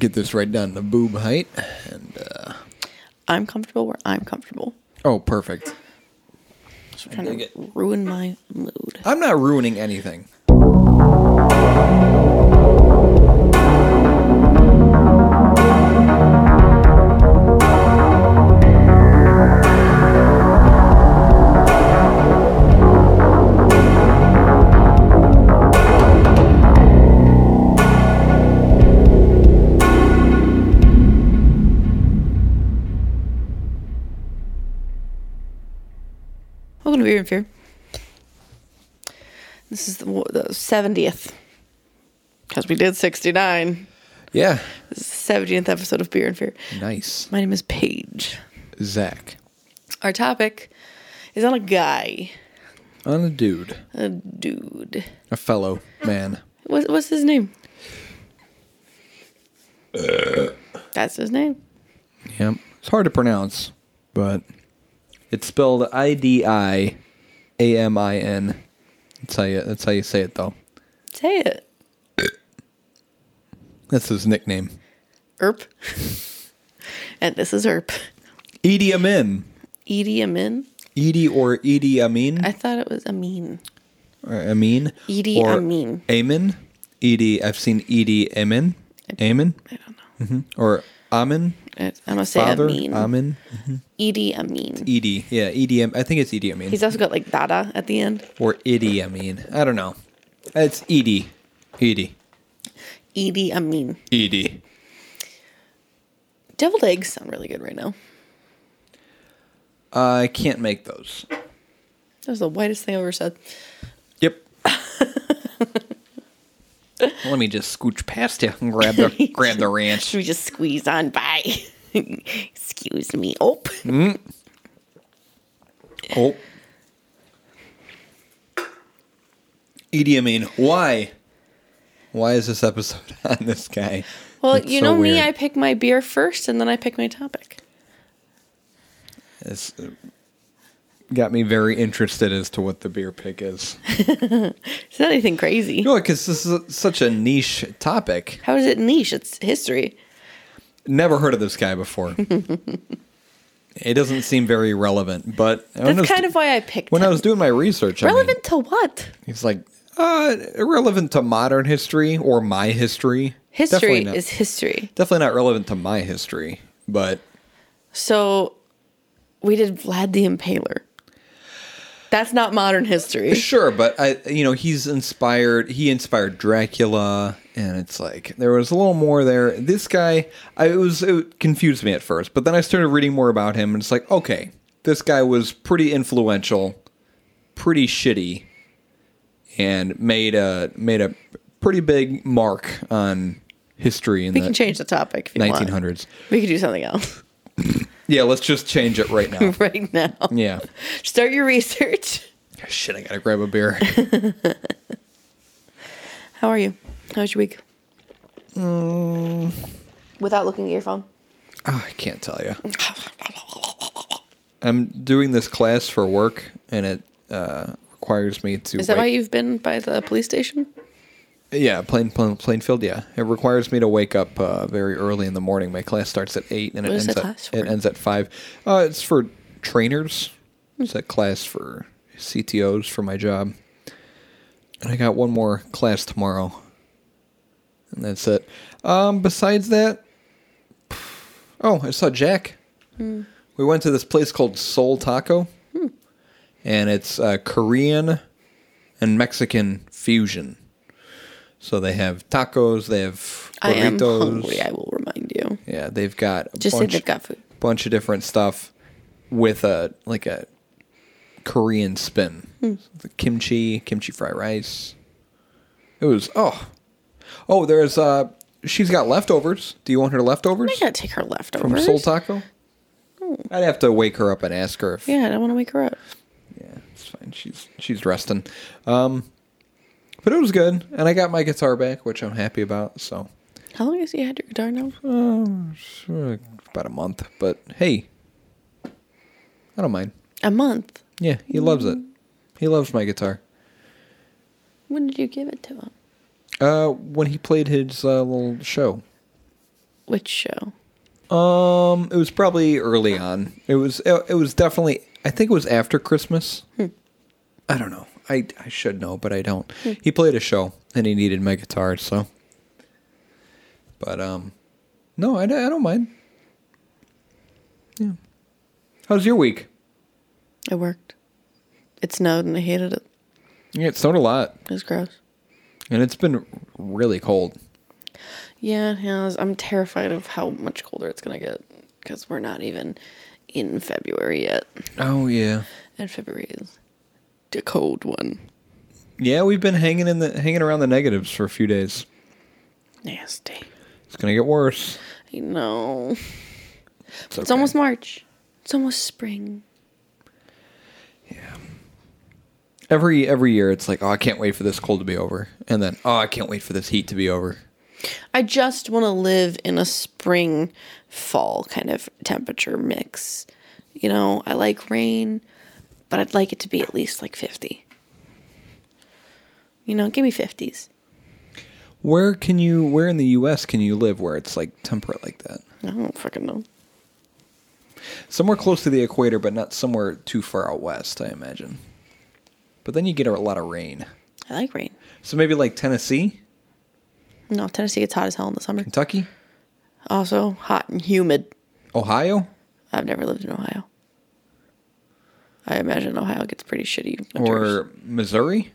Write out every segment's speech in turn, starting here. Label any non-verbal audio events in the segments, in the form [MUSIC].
get this right down to boob height. And uh, I'm comfortable where I'm comfortable. oh, perfect. Just trying to ruin my mood. I'm not ruining anything. And Fear. This is the, the 70th. Because we did 69. Yeah, This is the 70th episode of Beer and Fear. nice. My name is Paige. Zach, Our topic is on a guy, on a dude, a dude. a fellow man. What, what's his name? Uh. That's his name. Yep, it's hard to pronounce, but it's spelled I D I A M I N. That's how you. That's how you say it, though. Say it. That's his nickname. Erp. [LAUGHS] and this is Erp. Idi Amin. Edie Amin. Edie or Idi Amin. I thought it was Amin. or Amin. Idi or Amin. Amin. Edie. I've seen Edie Amin. Amin. I don't know. Mm-hmm. Or Amin. I'm gonna say Father. Amin. Amin. Mm-hmm. Edie Amin. Edie. Yeah. Am- I think it's Edie Amin. He's also got like Dada at the end. or Idi Amin. I don't know. It's Edie. Edie. Edie Amin. Deviled eggs sound really good right now. I can't make those. That was the whitest thing I've ever said. Yep. [LAUGHS] Let me just scooch past you and grab the grab the ranch. Should we just squeeze on by? [LAUGHS] Excuse me. Oh. Oh. Idi Amin. Why? Why is this episode [LAUGHS] on this guy? Well, It's you so know me. I pick my beer first and then I pick my topic. It's uh, got me very interested as to what the beer pick is. [LAUGHS] It's not anything crazy. No, because this is such a niche topic. How is it niche? It's history. Never heard of this guy before. [LAUGHS] it doesn't seem very relevant, but That's was- kind of why I picked when him. I was doing my research. I mean, Relevant to what? he's like uh, irrelevant to modern history or my history. History not, is history. definitely not relevant to my history, but So we did Vlad the Impaler. That's not modern history. Sure, but I, you know, he's inspired. He inspired Dracula, and it's like there was a little more there. This guy, I it was it confused me at first, but then I started reading more about him, and it's like, okay, this guy was pretty influential, pretty shitty, and made a made a pretty big mark on history in We the can change the topic if you want. 1900s. We could do something else [LAUGHS] Yeah, let's just change it right now. [LAUGHS] right now. yeah. Start your research. Shit, I gotta grab a beer. [LAUGHS] How are you? How was your week? Mm. Without looking at your phone. Oh, I can't tell you. I'm doing this class for work, and it uh, requires me to. Is that why you've been by the police station? Yeah, plain, plain Plainfield. Yeah, it requires me to wake up uh, very early in the morning. My class starts at eight, and it ends at it ends at five. Uh, it's for trainers. It's a class for CTOs for my job, and I got one more class tomorrow, and that's it. Um, besides that, oh, I saw Jack. Hmm. We went to this place called Soul Taco, and it's uh, Korean and Mexican fusion. So they have tacos, they have I am burritos. hungry, I will remind you. Yeah, they've got a Just say bunch, they've got food. bunch of different stuff with a like a Korean spin. Hmm. The kimchi, kimchi fried rice. It was oh, oh. There's uh, she's got leftovers. Do you want her leftovers I gotta take her leftovers from. Soul Taco? I'd have to wake her up and ask her if Yeah, I don't want to wake her up. yeah, it's fine. She's she's resting. Um, but it was good, and I got my guitar back, which I'm happy about. So How long has you had your guitar now? uh, about a month, but hey, I don't mind. A month. Yeah, he loves it. He loves my guitar. When did you give it to him? Uh, when he played his uh, little show, Which show? Um, it was probably early on. It was it, it was definitely I think it was after Christmas. I don't know. I I should know, but I don't. He played a show and he needed my guitar, so. But um, no, I, don't- I don't mind. Yeah. How's your week? It worked. It snowed and I hated it. Yeah, it snowed a lot, It was gross. And it's been really cold. Yeah, yeah. I'm terrified of how much colder it's gonna get because we're not even in February yet, Oh yeah. and February is the cold one. Yeah, we've been hanging in the hanging around the negatives for a few days. Nasty. It's gonna get worse. I know. It's, It's almost March. It's almost spring. Every every year. It's like, oh, I can't wait for this cold to be over, and then, oh, I can't wait for this heat to be over. I just want to live in a spring fall kind of temperature mix. You know, I like rain, but I'd like it to be at least like 50. You know, give me 50s. Where can you? Where in the U.S. can you live where it's like temperate like that? I don't fucking know. Somewhere close to the equator, but not somewhere too far out west. I imagine. But then you get a lot of rain. I like rain. So maybe like Tennessee, No, Tennessee gets hot as hell in the summer. Kentucky, Also hot and humid. Ohio, I've never lived in Ohio. I imagine Ohio gets pretty shitty winters. or Missouri.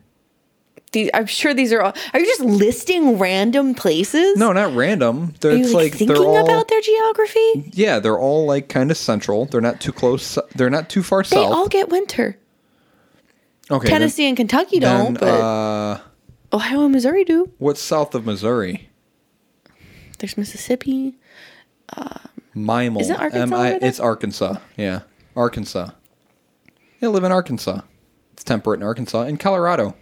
These, I'm sure these are all. Are you just listing random places? No, not random. They're, Are you it's like, like thinking they're all about their geography? yeah, they're all like kind of central. They're not too close. They're not too far south. They south. all get winter. Okay, then- Tennessee and Kentucky don't, then, but uh, Ohio and Missouri do. what's south of Missouri? There's Mississippi. Mimel. Isn't Arkansas M-I- It's Arkansas. Yeah, Arkansas. Yeah, I live in Arkansas. It's temperate in Arkansas and Colorado.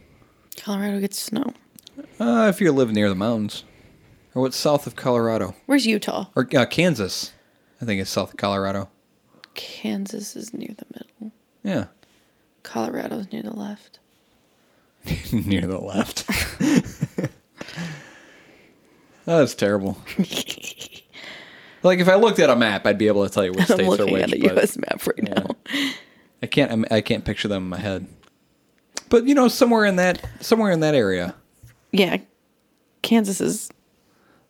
Colorado gets snow. Uh, if you live near the mountains, or what's south of Colorado Where's Utah? or uh, Kansas? I think it's south of Colorado. Kansas is near the middle. Yeah, Colorado's near the left. [LAUGHS] near the left. [LAUGHS] That's terrible. [LAUGHS] like if I looked at a map, I'd be able to tell you which I'm states are looking which. at a U.S. map right Yeah. now. I can't. I'm- I can't picture them in my head. But you know, somewhere in that, somewhere in that area, Yeah, Kansas is.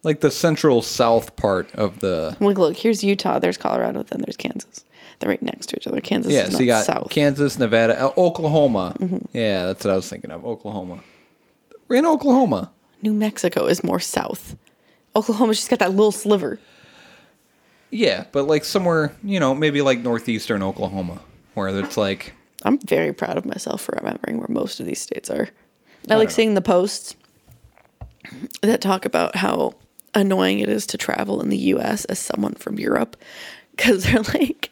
like the central south part of the. Look, look. Here's Utah. There's Colorado. Then there's Kansas. They're right next to each other. Kansas Yeah, so you got south. Kansas, Nevada, uh, Oklahoma. Mm-hmm. Yeah, that's what I was thinking of. Oklahoma. We're in Oklahoma. New Mexico is more south. Oklahoma's just got that little sliver. Yeah, but like somewhere, you know, maybe like northeastern Oklahoma, where it's like, I'm very proud of myself for remembering where most of these states are. I like seeing the posts that talk about how annoying it is to travel in the US as someone from Europe because they're like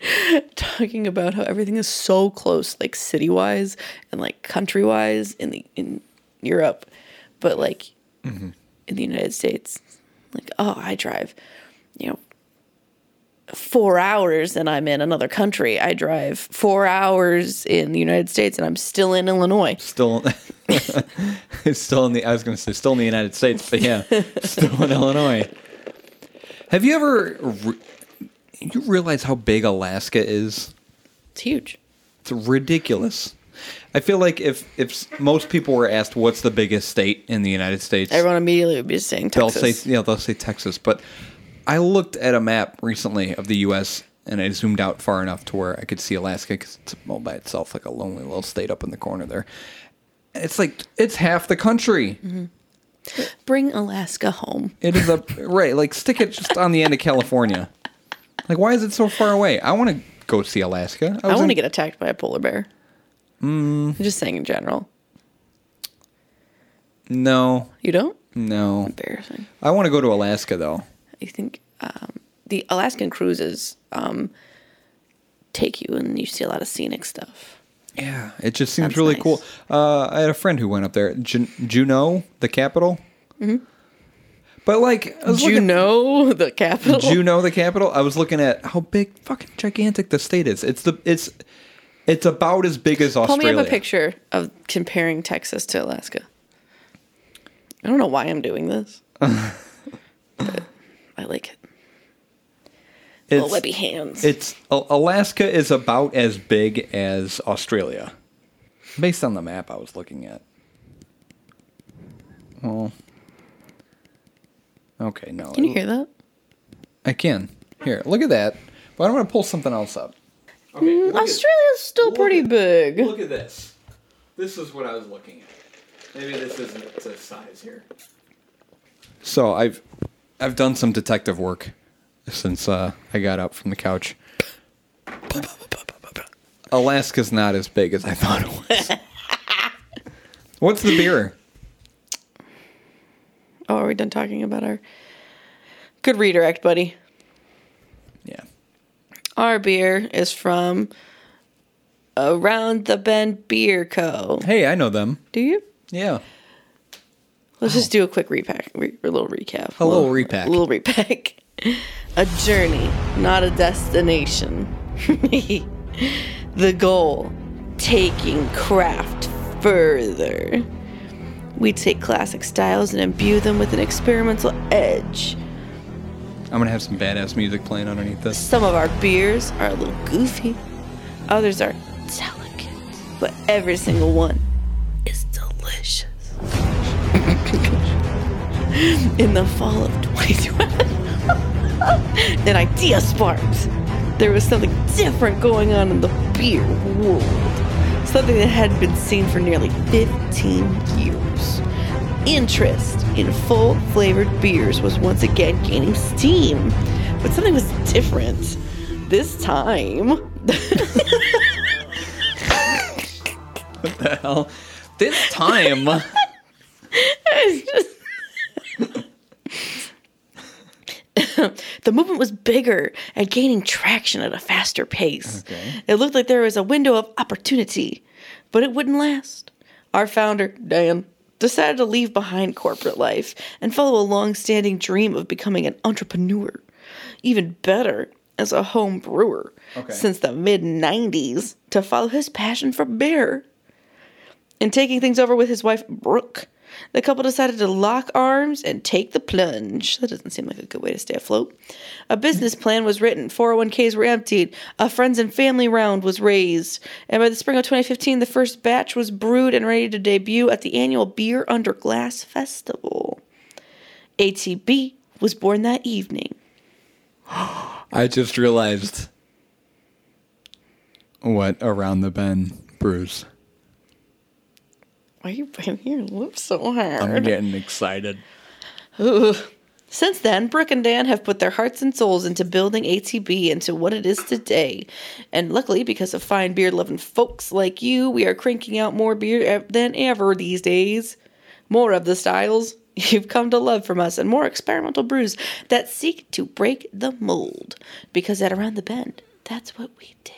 [LAUGHS] talking about how everything is so close, like city wise and like country wise in the in Europe, but like mm-hmm. in the United States, like oh, I drive, you know, four hours and I'm in another country. I drive four hours in the United States and I'm still in Illinois. still, [LAUGHS] it's still in the. I was going to say still in the United States, but yeah, still in Illinois. Have you ever? Re- you realize how big Alaska is? It's huge. It's ridiculous. I feel like if if most people were asked what's the biggest state in the United States, Everyone immediately would be saying Texas. they'll say yeah they'll say Texas. But I looked at a map recently of the U.S. and I zoomed out far enough to where I could see Alaska because it's all by itself, like a lonely little state up in the corner there. And it's like it's half the country. Mm-hmm. Bring Alaska home. It is a right. Like stick it just on the end of California. Like why is it so far away? I want to go see Alaska. I was want in- to get attacked by a polar bear. Mm. I'm just saying in general. no, You don't? no. Embarrassing. I want to go to Alaska though. I think um, the Alaskan cruises um, take you and you see a lot of scenic stuff. Yeah, it just seems Sounds really nice. cool. Uh, I had a friend who went up there, Jun- Juneau, the capital. Mm-hmm. But like, I was Do you looking- know the capital? Juneau, the capital. I was looking at how big, fucking gigantic the state is. It's the it's it's about as big as Pull Australia. me up a picture of comparing Texas to Alaska. I don't know why I'm doing this. [LAUGHS] But I like it. It's, Little webby hands. it's Alaska is about as big as Australia, based on the map I was looking at. Well, okay, no, Can you hear that? I can. Here, look at that. But I'm gonna pull something else up. Okay, Mm, Australia's still pretty big. Look at this. This is what I was looking at. Maybe this isn't the size here. So I've I've done some detective work since uh, I got up from the couch. Alaska's not as big as I thought it was. [LAUGHS] What's the beer? Oh, are we done talking about our good redirect, buddy? Yeah. Our beer is from Around the Bend Beer Co. Hey, I know them. Do you? Yeah. Let's just do a quick repack, re- a little recap. A little repack. A little repack. [LAUGHS] a journey, not a destination. [LAUGHS] the goal, taking craft further. We take classic styles and imbue them with an experimental edge. I'm gonna have some badass music playing underneath this. Some of our beers are a little goofy, others are delicate, but every single one is delicious. [LAUGHS] In the fall of 2012, an idea sparked. There was something different going on in the beer world. Something that hadn't been seen for nearly 15 years. Interest in full flavored beers was once again gaining steam, but something was different. This time, [LAUGHS] What the hell? This time. [LAUGHS] [LAUGHS] the movement was bigger and gaining traction at a faster pace. Okay. It looked like there was a window of opportunity, but it wouldn't last. Our founder, Dan, decided to leave behind corporate life and follow a long standing dream of becoming an entrepreneur. Even better, as a home brewer Okay. since the mid 90s to follow his passion for beer. In taking things over with his wife, Brooke, the couple decided to lock arms and take the plunge. That doesn't seem like a good way to stay afloat. A business [LAUGHS] plan was written, 401ks were emptied, a friends and family round was raised, and by the spring of 2015, the first batch was brewed and ready to debut at the annual Beer Under Glass Festival. ATB was born that evening. [GASPS] I just realized what around the bend brews. Why are you biting your lips so hard? I'm getting excited. Since then, Brooke and Dan have put their hearts and souls into building ATB into what it is today. And luckily, because of fine beer loving folks like you, we are cranking out more beer than ever these days. More of the styles you've come to love from us, and more experimental brews that seek to break the mold. Because at Around the Bend, that's what we do.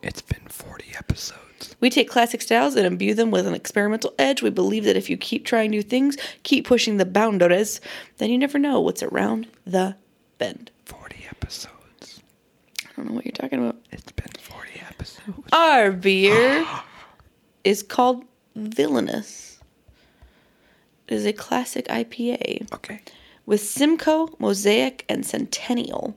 It's been 40 episodes. We take classic styles and imbue them with an experimental edge. We believe that if you keep trying new things, keep pushing the boundaries, then you never know what's around the bend. 40 episodes. I don't know what you're talking about. It's been 40 episodes. Our beer [GASPS] is called Villainous. It is a classic IPA Okay. with Simcoe, Mosaic, and Centennial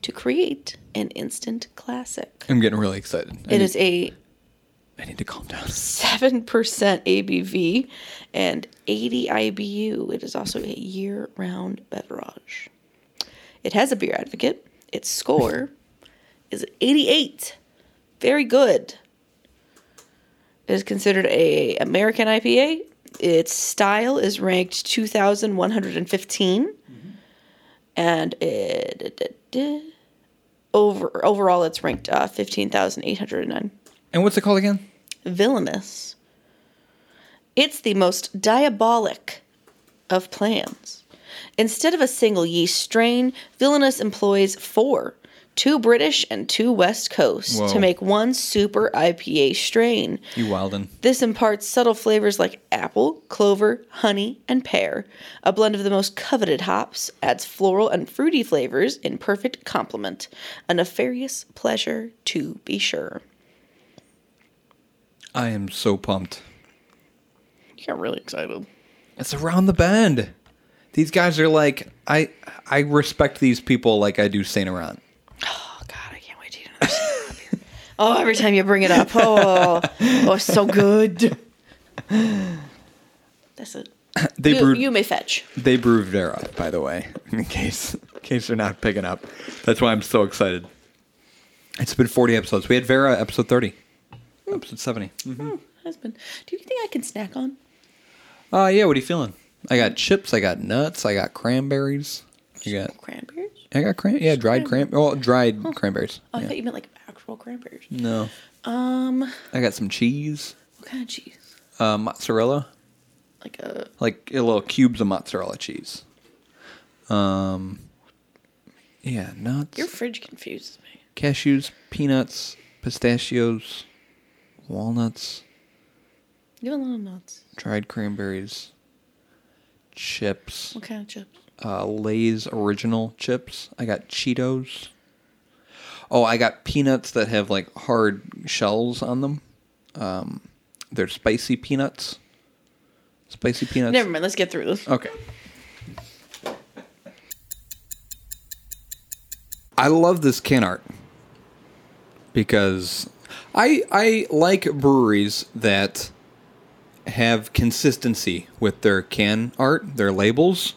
to create an instant classic. I'm getting really excited. I It need, is a I need to calm down. [LAUGHS] 7% ABV and 80 IBU. It is also a year round beverage. It has a beer advocate. Its score [LAUGHS] is 88. Very good. It is considered a American IPA. Its style is ranked 2115 and it, over overall it's ranked uh, 15809 And what's it called again? villainous. It's the most diabolic of plans. Instead of a single yeast strain, Villainous employs four, two British and two West Coast, Whoa. to make one super IPA strain. You wildin'. This imparts subtle flavors like apple, clover, honey, and pear. A blend of the most coveted hops adds floral and fruity flavors in perfect complement. A nefarious pleasure to be sure. I am so pumped. You got really excited. It's around the bend. These guys are like I I respect these people like I do Saint Laurent. Oh God, I can't wait to eat another Saint. Oh, every time you bring it up, oh, oh, it's so good. That's it. They You, brewed you may fetch. they brew Vera, by the way, [LAUGHS] in case in case they're not picking up. That's why I'm so excited. It's been 40 episodes. We had Vera episode 30. Episode 70. Oh, husband, do you think I can snack on? Uh yeah, what are you feeling? I got chips, I got nuts, I got cranberries. You got Cranberries? I got cran yeah, dried cran well, dried cranberries. Oh, I Yeah. thought you meant like actual cranberries. No. Um, I got some cheese, what kind of cheese? uh, mozzarella, Like a like a little cubes of mozzarella cheese. Um, yeah, nuts, your fridge confuses me. cashews, peanuts, pistachios, walnuts, You have a lot of nuts. dried cranberries, chips, What kind of chips? uh, Lay's original chips. I got Cheetos. Oh, I got peanuts that have like hard shells on them. Um, they're spicy peanuts. Spicy peanuts. Never mind. Let's get through this. Okay. I love this can art because I I like breweries that have consistency with their can art, their labels.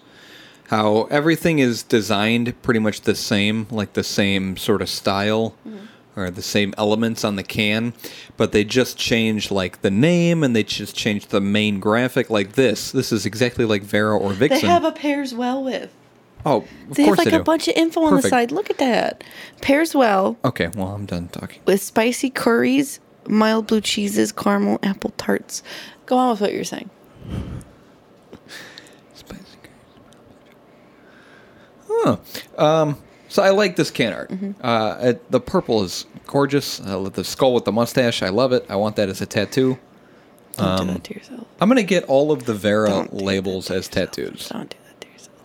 How everything is designed pretty much the same, like the same sort of style mm-hmm. or the same elements on the can, but they just change like the name and they just change the main graphic like this. This is exactly like Vera or Vixen. They have a pairs well with. Oh, of They have like they a do. bunch of info on the side. Look at that. Pairs well Okay, well I'm done talking. with spicy curries, mild blue cheeses, caramel apple tarts. Go on with what you're saying. [LAUGHS] Spicy curries. Huh. Um, so I like this can art. Mm-hmm. Uh, it, the purple is gorgeous. Uh, the skull with the mustache, I love it. I want that as a tattoo. Don't do that to yourself. I'm gonna get all of the Vera Don't labels as tattoos. Don't do that to yourself.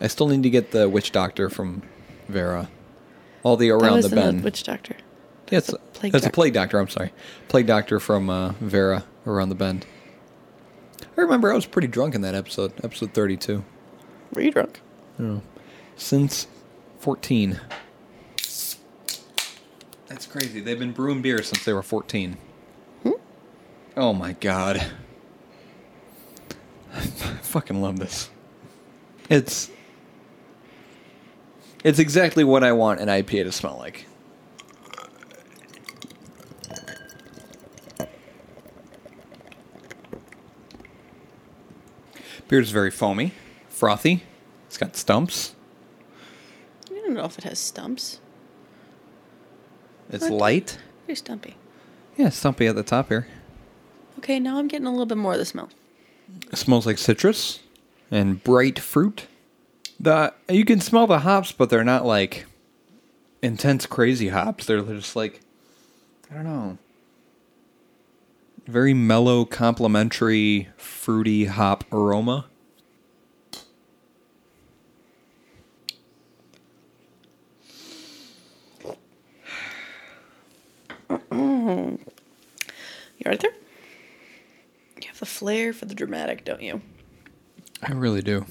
I still need to get the witch doctor from Vera. All the around the bend. witch doctor. Yeah, it's a plague That's a plague doctor. I'm sorry, plague doctor from uh, Vera around the bend. I remember I was pretty drunk in that episode, episode 32. Were you drunk? Since 14. That's crazy. They've been brewing beer since they were 14. Oh my god. [LAUGHS] I fucking love this. It's It's exactly what I want an IPA to smell like. Beer is very foamy, frothy. It's got stumps. I don't know if it has stumps. It's What? light. Very stumpy. Yeah, stumpy at the top here. Okay, now I'm getting a little bit more of the smell. It smells like citrus and bright fruit. The you can smell the hops, but they're not like intense, crazy hops. They're just like I don't know, very mellow, complementary, fruity hop aroma. [CLEARS THROAT] You Arthur? You have the flair for the dramatic, don't you? I really do.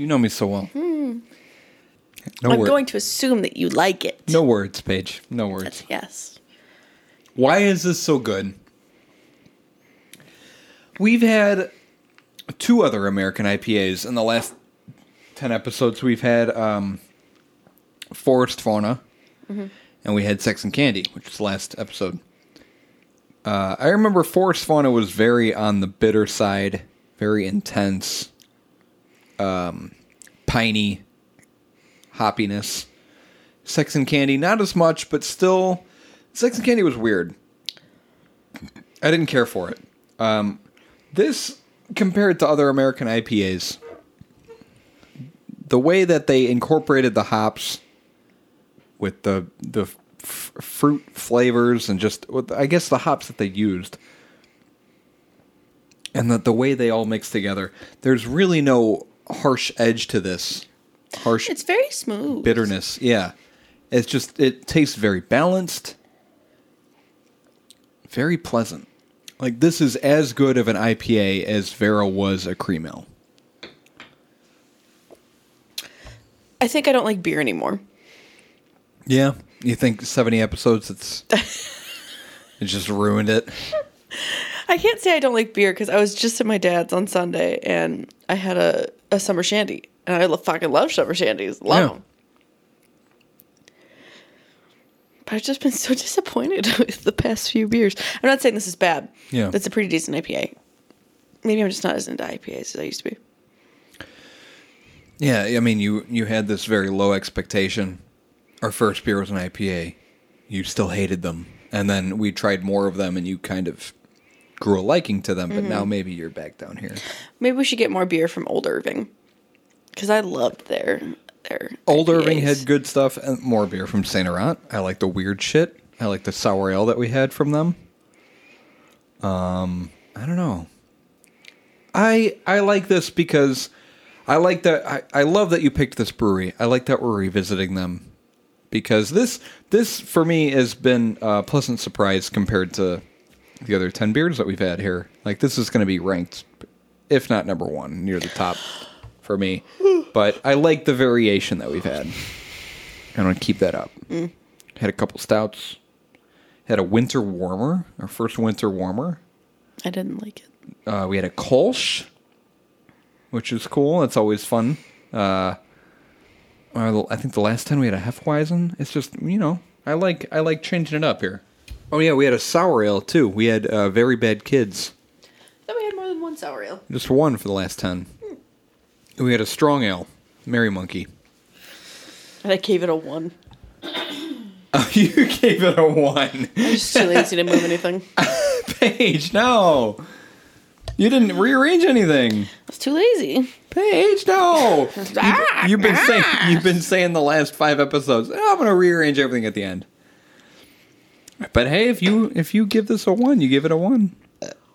You know me so well. No I'm word- going to assume that you like it. No words, Paige. No words. That's yes. Why is this so good? We've had two other American IPAs in the last 10 episodes. We've had um, Forest Fauna and we had Sex and Candy, which was the last episode. Uh, I remember Forest Fauna was very on the bitter side, very intense, um, piney hoppiness. Sex and Candy, not as much, but still, Sex and Candy was weird. I didn't care for it. Um, this, compared to other American IPAs, the way that they incorporated the hops with the the f- fruit flavors and just I guess the hops that they used, and the the way they all mix together, there's really no harsh edge to this. Harsh It's very smooth. bitterness. Yeah. It's just it tastes very balanced. Very pleasant. Like this is as good of an IPA as Vera was a cream ale. I think I don't like beer anymore. Yeah. You think 70 episodes, it's. [LAUGHS] it just ruined it. I can't say I don't like beer because I was just at my dad's on Sunday and I had a, a summer shandy. And I lo- fucking love summer shandies. Love Yeah. them. But I've just been so [LAUGHS] disappointed with the past few beers. I'm not saying this is bad. Yeah. It's a pretty decent IPA. Maybe I'm just not as into IPAs as I used to be. Yeah, I mean, you you had this very low expectation. Our first beer was an IPA. You still hated them, and then we tried more of them, and you kind of grew a liking to them. But now maybe you're back down here. Maybe we should get more beer from Old Irving. Because I loved their their Old Irving had good stuff, and more beer from Saint Laurent. I like the weird shit. I like the sour ale that we had from them. Um, I don't know. I I like this because I like that. I, I love that you picked this brewery. I like that we're revisiting them because this this for me has been a pleasant surprise compared to the other ten beers that we've had here. Like this is going to be ranked, if not number one, near the top for me. But I like the variation that we've had. I want to keep that up. Had a couple stouts. Had a winter warmer, our first winter warmer. I didn't like it. Uh, we had a Kolsch, which is cool. It's always fun. Uh, uh, I think the last time we had a Hefeweizen. It's just you know I like I like changing it up here. Oh yeah, we had a sour ale too. We had uh, very bad kids. Then we had more than one sour ale. Just one for the last ten. We had a strong ale, Merry Monkey. And I gave it a one. [LAUGHS] Oh, you [LAUGHS] gave it a one. I'm just too lazy to move anything. [LAUGHS] Paige, no. You didn't rearrange anything. I was too lazy. Paige, no. You've, you've been saying you've been saying the last five episodes. "Oh, I'm gonna rearrange everything at the end. But hey, if you if you give this a one, you give it a one.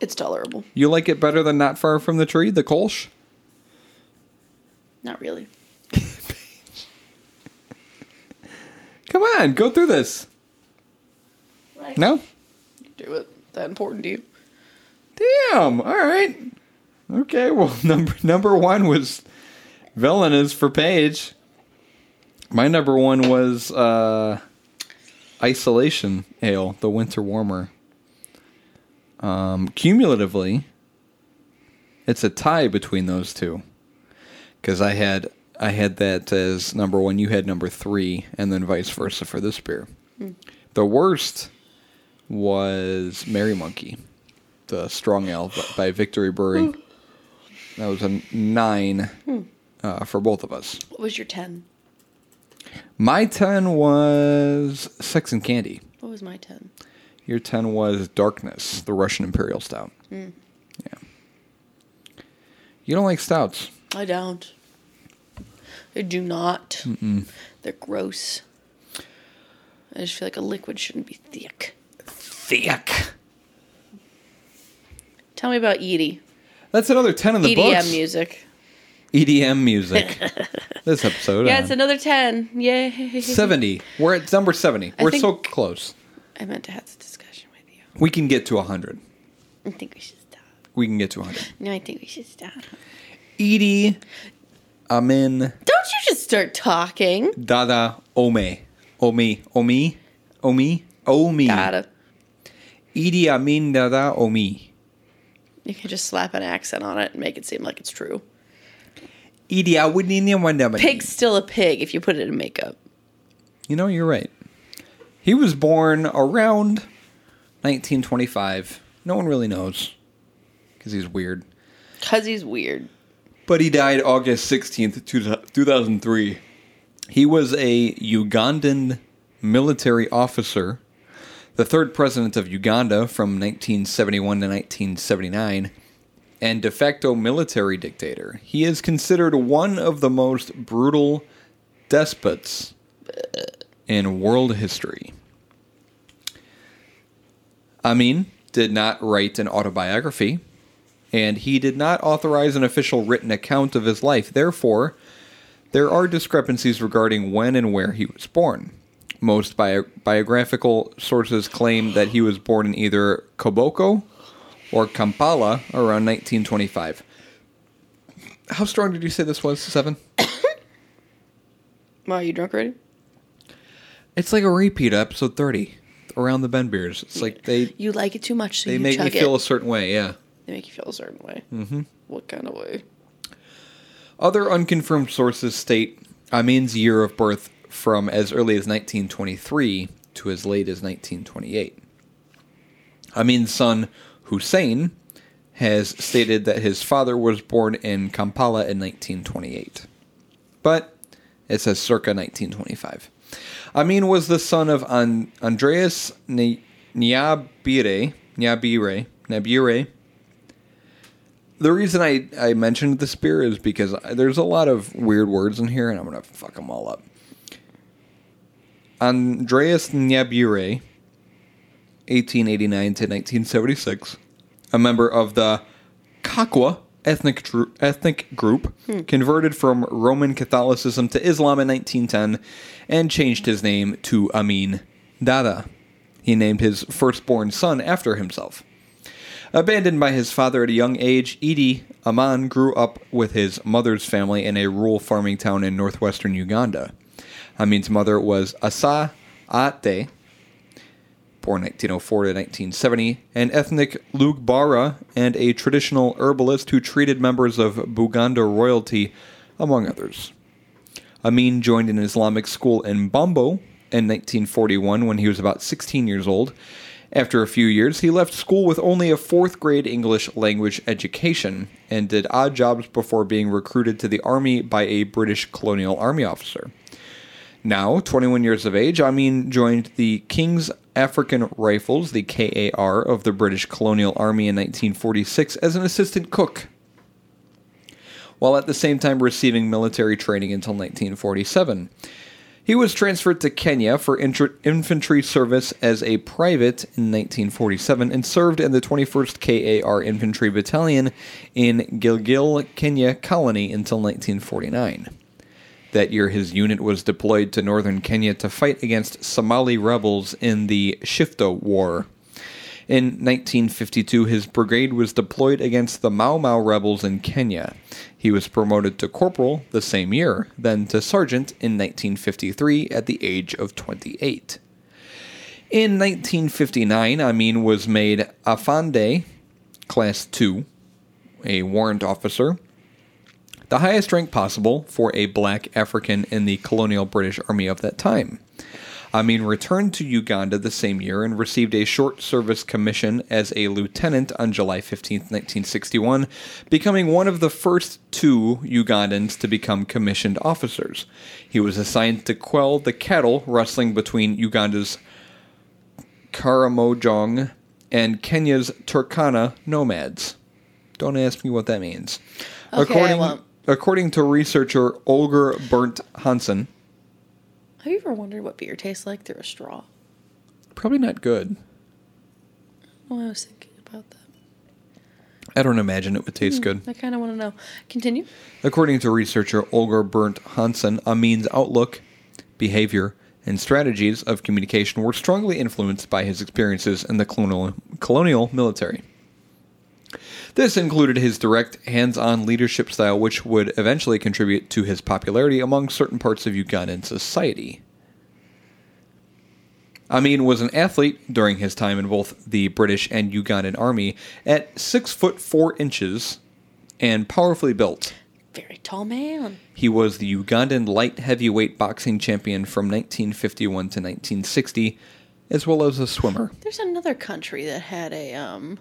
It's tolerable. You like it better than not far from the tree, the Kolsch. Not really. [LAUGHS] Come on, go through this. No, Do it. That important to you? damn. All right. Okay. Well, [LAUGHS] number number one was villainous for Paige. My number one was uh, isolation ale, the winter warmer. Um, cumulatively, it's a tie between those two because I had I had that as number one, you had number three, and then vice versa for this beer. The worst was Merry Monkey, the strong ale by Victory Brewing. That was a nine uh, for both of us. What was your 10? My 10 was Sex and Candy. What was my 10? Your 10 was Darkness, the Russian Imperial Stout. Hmm. Yeah. You don't like stouts. I don't. I do not. They're gross. I just feel like a liquid shouldn't be thick. Thick. Tell me about Edie. That's another 10 in the EDM books. music. EDM music. [LAUGHS] this episode. Yeah, uh, it's another 10. Yay. 70. We're at number 70. I We're think- so close. I meant to have this discussion with you. We can get to 100. I think we should stop. We can get to 100. No, I think we should stop. Edie Amin Don't you just start talking. Dada Ome. Omi. Omi. Omi. Omi. Gotta. Idi Amin Dada Omi. You can just slap an accent on it and make it seem like it's true. Idi Awinini Pig's still a pig if you put it in makeup. You know, you're right. He was born around 1925. No one really knows because he's weird. Because he's weird. But he died August 16th, 2003. He was a Ugandan military officer, the third president of Uganda from 1971 to 1979, and de facto military dictator. He is considered one of the most brutal despots in world history. Amin did not write an autobiography, and he did not authorize an official written account of his life. Therefore, there are discrepancies regarding when and where he was born. Most bio- biographical sources claim that he was born in either Koboko or Kampala around 1925. How strong did you say this was? Seven? [COUGHS] Wow, you drunk already? It's like a repeat of episode 30 around the Bend beers. It's like they [LAUGHS] You like it too much, so they you make me chug feel it. a certain way, yeah. They make you feel a certain way. Mm-hmm. What kind of way? Other unconfirmed sources state Amin's year of birth from as early as 1923 to as late as 1928. Amin's son, Hussein, has stated that his father was born in Kampala in 1928. But it says circa 1925. Amin was the son of An- Andreas Ny- Nyabire, Nyabire, Nyabire, the reason I, I mentioned this beer is because there's a lot of weird words in here, and I'm going to fuck them all up. Andreas Nyabire, 1889 to 1976, a member of the Kakwa ethnic, ethnic group, hmm. converted from Roman Catholicism to Islam in 1910 and changed his name to Amin Dada. He named his firstborn son after himself. Abandoned by his father at a young age, Idi Aman grew up with his mother's family in a rural farming town in northwestern Uganda. Amin's mother was Asa Ate, born 1904 to 1970, an ethnic Lugbara and a traditional herbalist who treated members of Buganda royalty, among others. Amin joined an Islamic school in Bombo in 1941 when he was about 16 years old. After a few years, he left school with only a fourth grade English language education and did odd jobs before being recruited to the army by a British colonial army officer. Now, 21 years of age, Amin joined the King's African Rifles, the KAR, of the British colonial army in 1946 as an assistant cook while at the same time receiving military training until 1947. He was transferred to Kenya for infantry service as a private in 1947 and served in the 21st KAR Infantry Battalion in Gilgil, Kenya Colony until 1949. That year, his unit was deployed to northern Kenya to fight against Somali rebels in the Shifta War. In 1952, his brigade was deployed against the Mau Mau rebels in Kenya. He was promoted to corporal the same year, then to sergeant in 1953 at the age of 28. In 1959, Amin was made Afande, Class 2, a warrant officer, the highest rank possible for a black African in the colonial British Army of that time. Amin returned to Uganda the same year and received a short service commission as a lieutenant on July 15, 1961, becoming one of the first two Ugandans to become commissioned officers. He was assigned to quell the cattle rustling between Uganda's Karamojong and Kenya's Turkana nomads. Don't ask me what that means. Okay, I according, won't. According to researcher Olger Bernt Hansen, Have you ever wondered what beer tastes like through a straw? probably not good. Oh, I was thinking about that. I don't imagine it would taste hmm, good. I kind of want to know. Continue. According to researcher Olga Bernt Hansen, Amin's outlook, behavior, and strategies of communication were strongly influenced by his experiences in the colonial, colonial military. This included his direct, hands on leadership style, which would eventually contribute to his popularity among certain parts of Ugandan society. Amin was an athlete during his time in both the British and Ugandan army at six foot four inches and powerfully built. Very tall man. He was the Ugandan light heavyweight boxing champion from 1951 to 1960, as well as a swimmer. There's another country that had a um,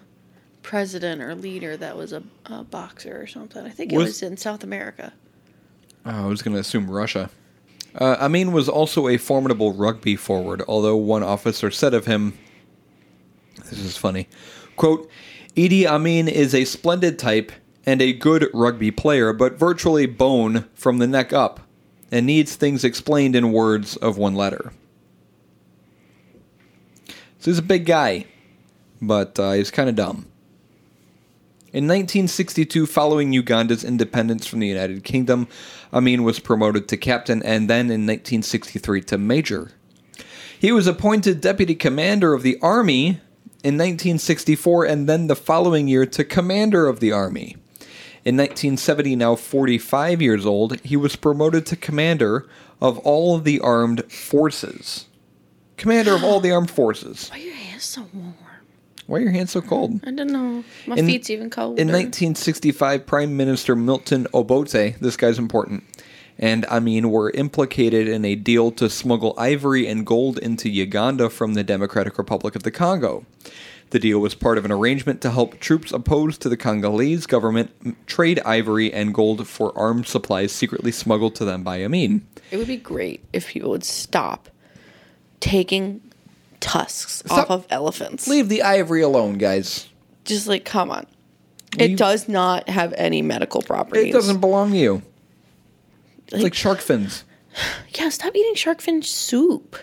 president or leader that was a, a boxer or something. I think it Was- was in South America. Oh, I was going to assume Russia. Uh, Amin was also a formidable rugby forward, although one officer said of him, this is funny, quote, Idi Amin is a splendid type and a good rugby player, but virtually bone from the neck up, and needs things explained in words of one letter. So he's a big guy, but uh, he's kind of dumb. In 1962, following Uganda's independence from the United Kingdom, Amin was promoted to captain and then in 1963 to major. He was appointed deputy commander of the army in 1964 and then the following year to commander of the army. In 1970, now 45 years old, he was promoted to commander of all of the armed forces. Commander of all the armed forces. Why are your hands so warm? Why are your hands so cold? I don't know. My In- feet's even cold. In 1965, Prime Minister Milton Obote, this guy's important, and Idi Amin were implicated in a deal to smuggle ivory and gold into Uganda from the Democratic Republic of the Congo. The deal was part of an arrangement to help troops opposed to the Congolese government trade ivory and gold for armed supplies secretly smuggled to them by Amin. It would be great if people would stop taking tusks Stop. off of elephants. Leave the ivory alone, guys. Just like, come on. It does not have any medical properties. It doesn't belong to you. It's Like- shark fins. [SIGHS] Yeah, stop eating shark fin soup.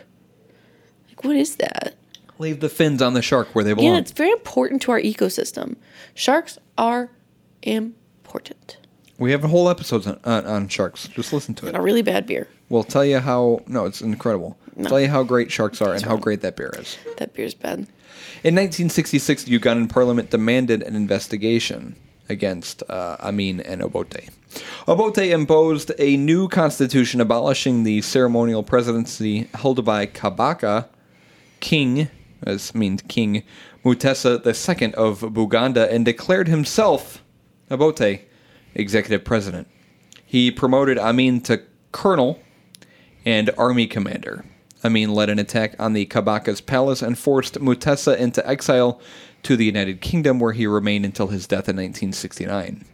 Like, what is that? Leave the fins on the shark where they belong. Yeah, it's very important to our ecosystem. Sharks are important. we have a whole episode on, on, on sharks. Just listen to it. A really bad beer. We'll tell you how. No, it's incredible. No. Tell you how great sharks are and how great that beer is. That beer's bad. In 1966, the Ugandan parliament demanded an investigation against uh, Amin and Obote. Obote imposed a new constitution abolishing the ceremonial presidency held by Kabaka, King, this means King Mutesa II of Buganda, and declared himself, Obote, executive president. He promoted Amin to colonel and army commander. Amin led an attack on the Kabaka's palace and forced Mutesa into exile to the United Kingdom, where he remained until his death in 1969.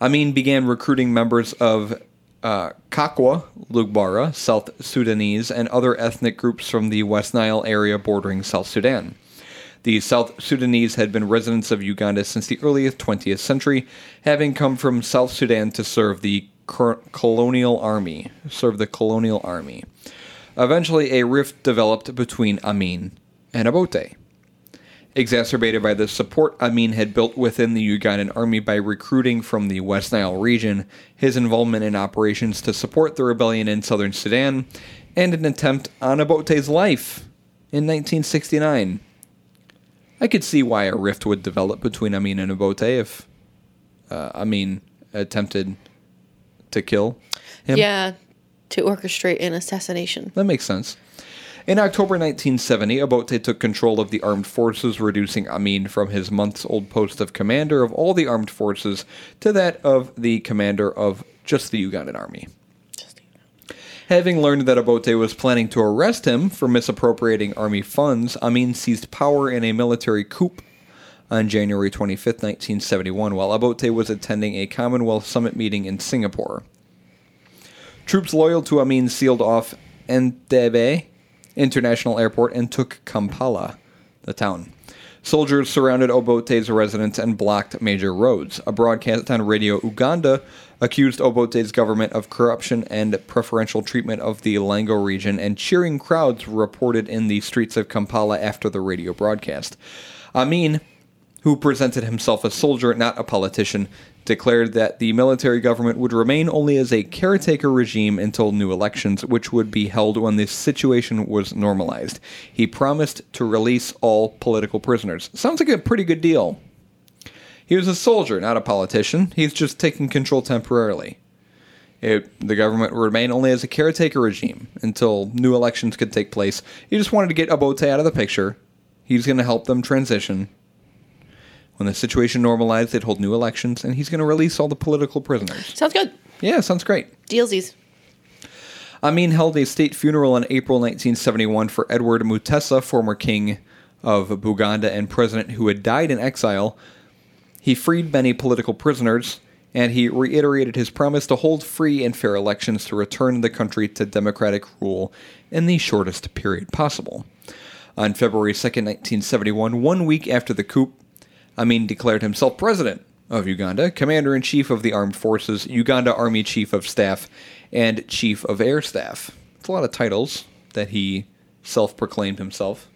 Amin began recruiting members of uh, Kakwa, Lugbara, South Sudanese, and other ethnic groups from the West Nile area bordering South Sudan. The South Sudanese had been residents of Uganda since the early 20th century, having come from South Sudan to serve the colonial army. Serve the colonial army. Eventually, a rift developed between Amin and Obote exacerbated by the support Amin had built within the Ugandan army by recruiting from the West Nile region, his involvement in operations to support the rebellion in southern Sudan, and an attempt on Obote's life in 1969. I could see why a rift would develop between Amin and Obote if uh, Amin attempted to kill him. Yeah, to orchestrate an assassination. That makes sense. In October 1970, Obote took control of the armed forces, reducing Amin from his months old post of commander of all the armed forces to that of the commander of just the Ugandan army. Having learned that Obote was planning to arrest him for misappropriating army funds, Amin seized power in a military coup on January 25, 1971, while Obote was attending a Commonwealth Summit meeting in Singapore. Troops loyal to Amin sealed off Entebbe International Airport and took Kampala, the town. Soldiers surrounded Obote's residence and blocked major roads. A broadcast on Radio Uganda accused Obote's government of corruption and preferential treatment of the Lango region, and cheering crowds were reported in the streets of Kampala after the radio broadcast. Amin, who presented himself a soldier, not a politician, declared that the military government would remain only as a caretaker regime until new elections, which would be held when the situation was normalized. He promised to release all political prisoners. Sounds like a pretty good deal. He was a soldier, not a politician. He's just taking control temporarily. It, the government would remain only as a caretaker regime until new elections could take place. He just wanted to get Obote out of the picture. He's going to help them transition. When the situation normalized, they'd hold new elections, and he's going to release all the political prisoners. Sounds good. Yeah, sounds great. Dealsies. Amin held a state funeral in April 1971 for Edward Mutesa, former king of Buganda and president who had died in exile. He freed many political prisoners, and he reiterated his promise to hold free and fair elections to return the country to democratic rule in the shortest period possible. On February 2, 1971, one week after the coup, Amin declared himself president of Uganda, commander in chief of the armed forces, Uganda Army Chief of Staff, and Chief of Air Staff. It's a lot of titles that he self proclaimed himself.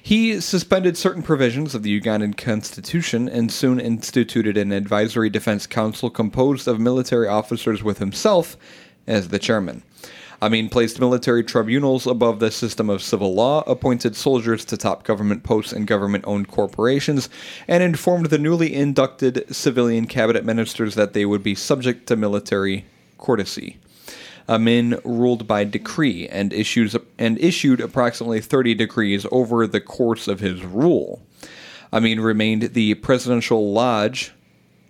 He suspended certain provisions of the Ugandan constitution and soon instituted an advisory defense council composed of military officers with himself as the chairman. Amin placed military tribunals above the system of civil law, appointed soldiers to top government posts and government owned corporations, and informed the newly inducted civilian cabinet ministers that they would be subject to military courtesy. Amin ruled by decree and issues and issued approximately 30 decrees over the course of his rule. Amin remained the presidential lodge.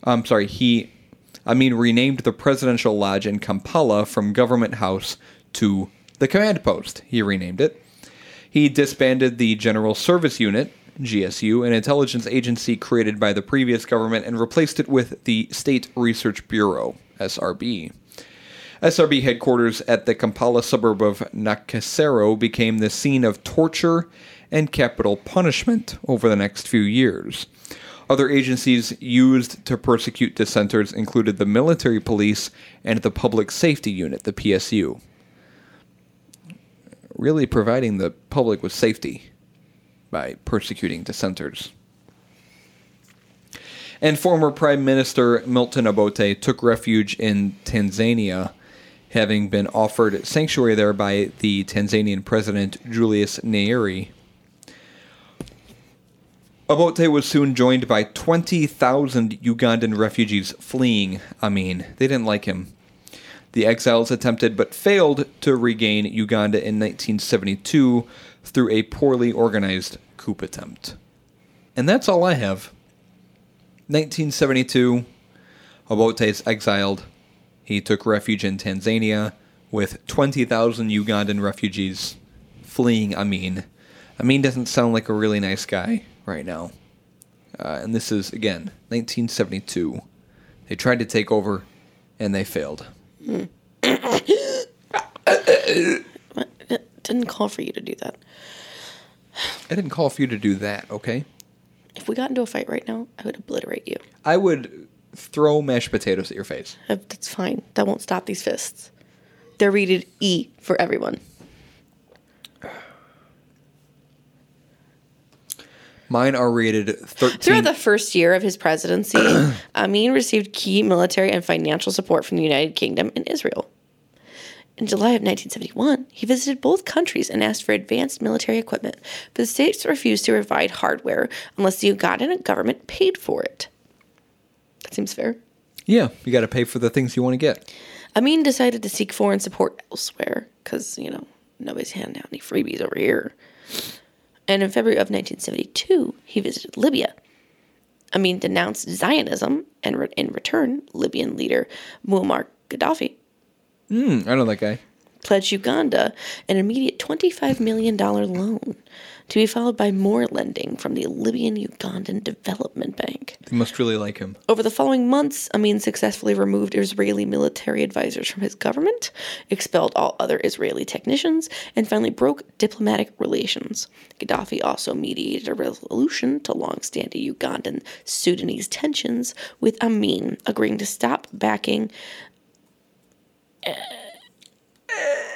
I'm sorry, he Amin renamed the presidential lodge in Kampala from government house to the command post. He renamed it. He disbanded the General Service Unit, GSU, an intelligence agency created by the previous government, and replaced it with the State Research Bureau, SRB. SRB headquarters at the Kampala suburb of Nakasero became the scene of torture and capital punishment over the next few years. Other agencies used to persecute dissenters included the military police and the public safety unit, the PSU. Really providing the public with safety by persecuting dissenters. And former Prime Minister Milton Obote took refuge in Tanzania, having been offered sanctuary there by the Tanzanian President Julius Nyerere. Obote was soon joined by 20,000 Ugandan refugees fleeing I mean, They didn't like him. The exiles attempted but failed to regain Uganda in 1972 through a poorly organized coup attempt. And that's all I have. 1972, Obote is exiled. He took refuge in Tanzania with 20,000 Ugandan refugees fleeing Amin. Amin doesn't sound like a really nice guy right now. Uh, and this is, again, 1972. They tried to take over and they failed. [COUGHS] Didn't call for you to do that. I didn't call for you to do that, okay? If we got into a fight right now, I would obliterate you. I would throw mashed potatoes at your face. Uh, That's fine. That won't stop these fists. They're rated E for everyone. Mine are rated 13. Throughout the first year of his presidency, [CLEARS THROAT] Amin received key military and financial support from the United Kingdom and Israel. In July of 1971, he visited both countries and asked for advanced military equipment, but the states refused to provide hardware unless the Ugandan government paid for it. That seems fair. yeah, you got to pay for the things you want to get. Amin decided to seek foreign support elsewhere because, you know, nobody's handing out any freebies over here. And in February of 1972, he visited Libya. Amin denounced Zionism, and re- in return, Libyan leader Muammar Gaddafi Hmm, I know that guy. pledged Uganda an immediate $25 million loan to be followed by more lending from the Libyan Ugandan Development Bank. They must really like him. Over the following months, Amin successfully removed Israeli military advisors from his government, expelled all other Israeli technicians, and finally broke diplomatic relations. Gaddafi also mediated a resolution to long-standing Ugandan Sudanese tensions, with Amin agreeing to stop backing uh,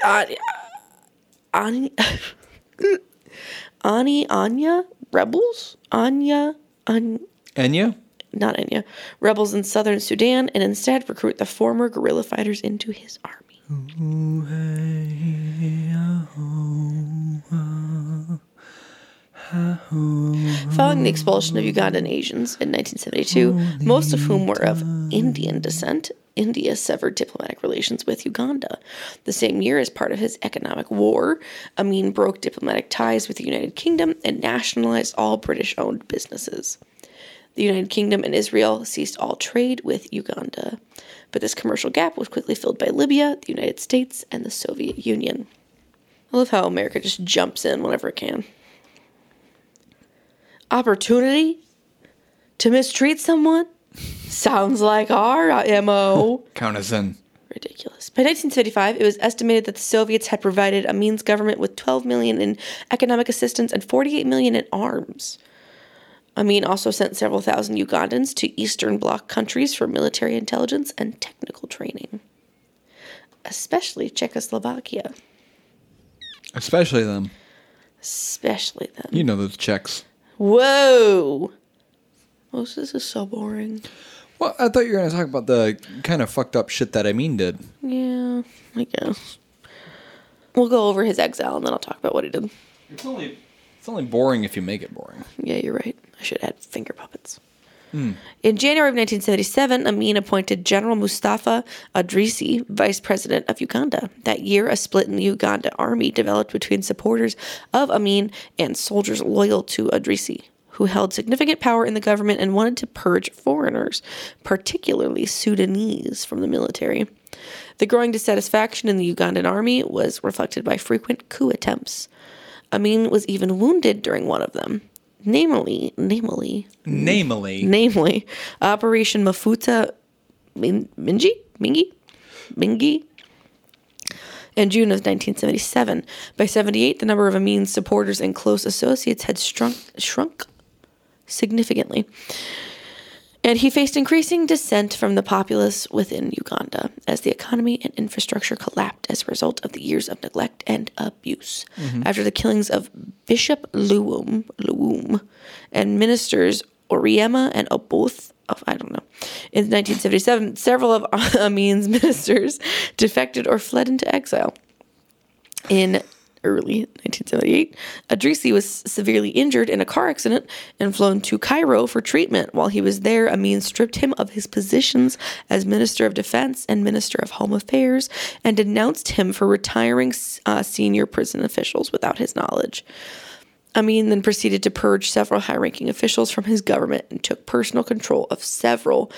Ani, Ani, [LAUGHS] Ani Anya rebels? Anya, Anya Enya? not Enya, rebels in southern Sudan and instead recruit the former guerrilla fighters into his army. Following the expulsion of Ugandan Asians in 1972, most of whom were of Indian descent, India severed diplomatic relations with Uganda. The same year, as part of his economic war, Amin broke diplomatic ties with the United Kingdom and nationalized all British owned businesses. The United Kingdom and Israel ceased all trade with Uganda, but this commercial gap was quickly filled by Libya, the United States, and the Soviet Union. I love how America just jumps in whenever it can. Opportunity to mistreat someone sounds like our MO. [LAUGHS] Count us in. Ridiculous. By 1975, it was estimated that the Soviets had provided Amin's government with 12 million in economic assistance and 48 million in arms. Amin also sent several thousand Ugandans to Eastern Bloc countries for military intelligence and technical training, especially Czechoslovakia. Especially them. Especially them. You know those checks. Whoa! Oh, Most of this is so boring. Well, I thought you were going to talk about the kind of fucked up shit that Idi Amin did. Yeah, I guess. We'll go over his exile and then I'll talk about what he did. It's only it's only boring if you make it boring. Yeah, you're right. I should add finger puppets. Mm. In January of 1977, Amin appointed General Mustafa Adrisi vice president of Uganda. That year, a split in the Uganda army developed between supporters of Amin and soldiers loyal to Adrisi, who held significant power in the government and wanted to purge foreigners, particularly Sudanese, from the military. The growing dissatisfaction in the Ugandan army was reflected by frequent coup attempts. Amin was even wounded during one of them. Namely, namely, Namely, namely Operation Mafuta Min- Minji? Mingi? Mingi? In June of 1977. By 78, the number of Amin's supporters and close associates had shrunk, shrunk significantly. And he faced increasing dissent from the populace within Uganda as the economy and infrastructure collapsed as a result of the years of neglect and abuse. Mm-hmm. After the killings of Bishop Luwum, Luwum and ministers Oriema and Oboth, of, I don't know, in 1977, several of [LAUGHS] Amin's ministers defected or fled into exile. In early 1978, Adrisi was severely injured in a car accident and flown to Cairo for treatment. While he was there, Amin stripped him of his positions as Minister of Defense and Minister of Home Affairs and denounced him for retiring uh, senior prison officials without his knowledge. Amin then proceeded to purge several high ranking officials from his government and took personal control of several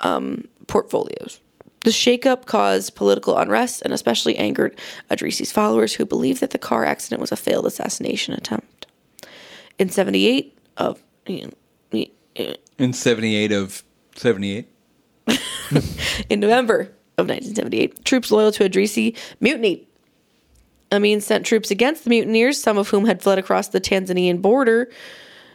um, portfolios. The shakeup caused political unrest and especially angered Adrisi's followers who believed that the car accident was a failed assassination attempt. In 78 of in 78 of 78. [LAUGHS] in November of 1978, troops loyal to Adrisi mutinied. Amin sent troops against the mutineers, some of whom had fled across the Tanzanian border.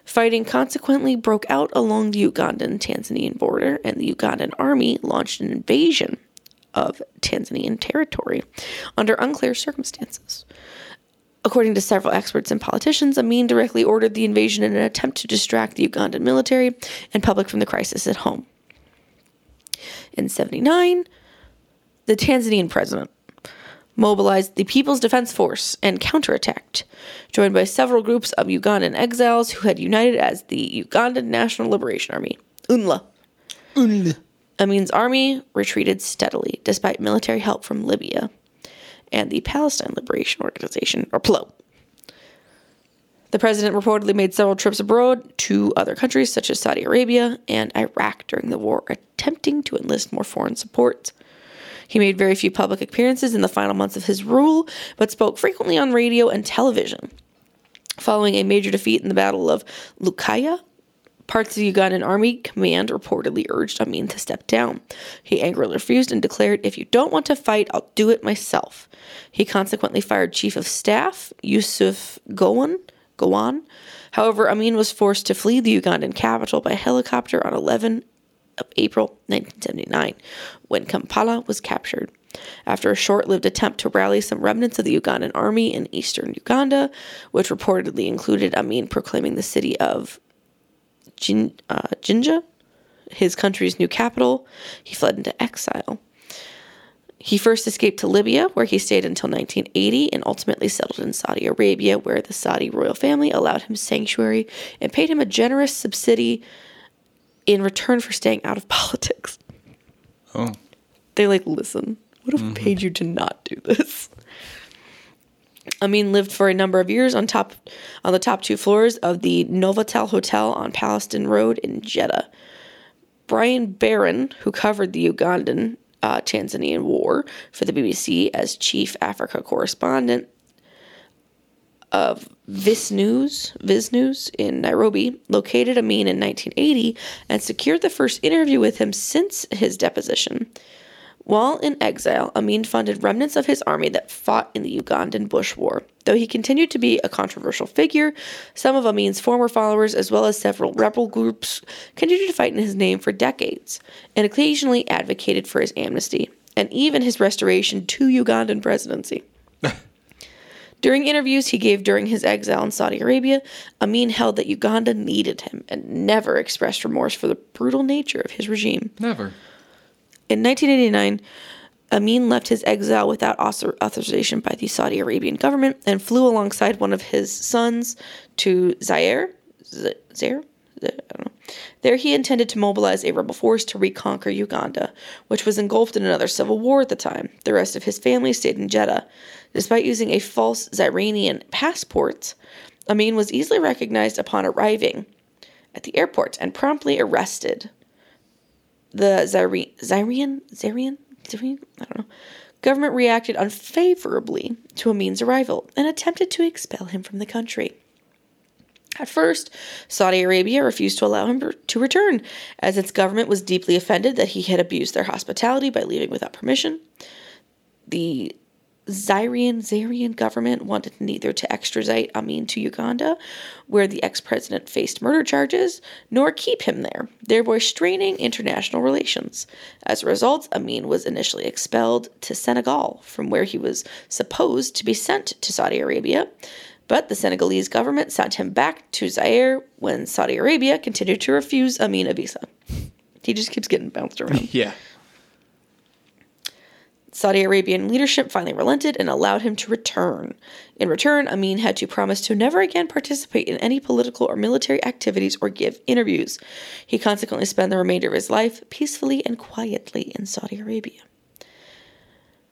Fighting consequently broke out along the Ugandan Tanzanian border, and the Ugandan army launched an invasion of Tanzanian territory under unclear circumstances. According to several experts and politicians, Amin directly ordered the invasion in an attempt to distract the Ugandan military and public from the crisis at home. In 79, the Tanzanian president mobilized the People's Defense Force and counterattacked, joined by several groups of Ugandan exiles who had united as the Ugandan National Liberation Army, UNLA. Amin's army retreated steadily despite military help from Libya and the Palestine Liberation Organization, or PLO. The president reportedly made several trips abroad to other countries such as Saudi Arabia and Iraq during the war, attempting to enlist more foreign support. He made very few public appearances in the final months of his rule, but spoke frequently on radio and television. Following a major defeat in the Battle of Lukaya, parts of the Ugandan army command reportedly urged Amin to step down. He angrily refused and declared, If you don't want to fight, I'll do it myself. He consequently fired Chief of Staff Yusuf Gowon. Gowon. However, Amin was forced to flee the Ugandan capital by helicopter on 11 of April 1979 when Kampala was captured. After a short lived attempt to rally some remnants of the Ugandan army in eastern Uganda, which reportedly included Amin proclaiming the city of Jin, uh, Jinja his country's new capital, he fled into exile. He first escaped to Libya, where he stayed until 1980 and ultimately settled in Saudi Arabia, where the Saudi royal family allowed him sanctuary and paid him a generous subsidy in return for staying out of [LAUGHS] politics. Oh. They like, listen, what if we paid you to not do this? Amin lived for a number of years on top on the top two floors of the Novotel Hotel on Palestine Road in Jeddah. Brian Barron, who covered the Ugandan uh, Tanzanian war for the BBC as chief Africa correspondent of Viz News, Viz News in Nairobi, located Amin in 1980 and secured the first interview with him since his deposition. While in exile, Amin funded remnants of his army that fought in the Ugandan Bush War. Though he continued to be a controversial figure, some of Amin's former followers, as well as several rebel groups, continued to fight in his name for decades and occasionally advocated for his amnesty and even his restoration to Ugandan presidency. [LAUGHS] During interviews he gave during his exile in Saudi Arabia, Amin held that Uganda needed him and never expressed remorse for the brutal nature of his regime. Never. In 1989, Amin left his exile without authorization by the Saudi Arabian government and flew alongside one of his sons to Zaire, Z- Zaire, I don't know. There he intended to mobilize a rebel force to reconquer Uganda, which was engulfed in another civil war at the time. The rest of his family stayed in Jeddah. Despite using a false Zyranian passport, Amin was easily recognized upon arriving at the airport and promptly arrested. The Zyri- Zyrian, Zyrian, Zyrian, I don't know, government reacted unfavorably to Amin's arrival and attempted to expel him from the country. At first, Saudi Arabia refused to allow him to return, as its government was deeply offended that he had abused their hospitality by leaving without permission. The Zyrian Zairian government wanted neither to extradite Amin to Uganda, where the ex president faced murder charges, nor keep him there, thereby straining international relations. As a result, Amin was initially expelled to Senegal, from where he was supposed to be sent to Saudi Arabia. But the Senegalese government sent him back to Zaire when Saudi Arabia continued to refuse Amin a visa. He just keeps getting bounced around. [LAUGHS] Yeah. Saudi Arabian leadership finally relented and allowed him to return. In return, Amin had to promise to never again participate in any political or military activities or give interviews. He consequently spent the remainder of his life peacefully and quietly in Saudi Arabia.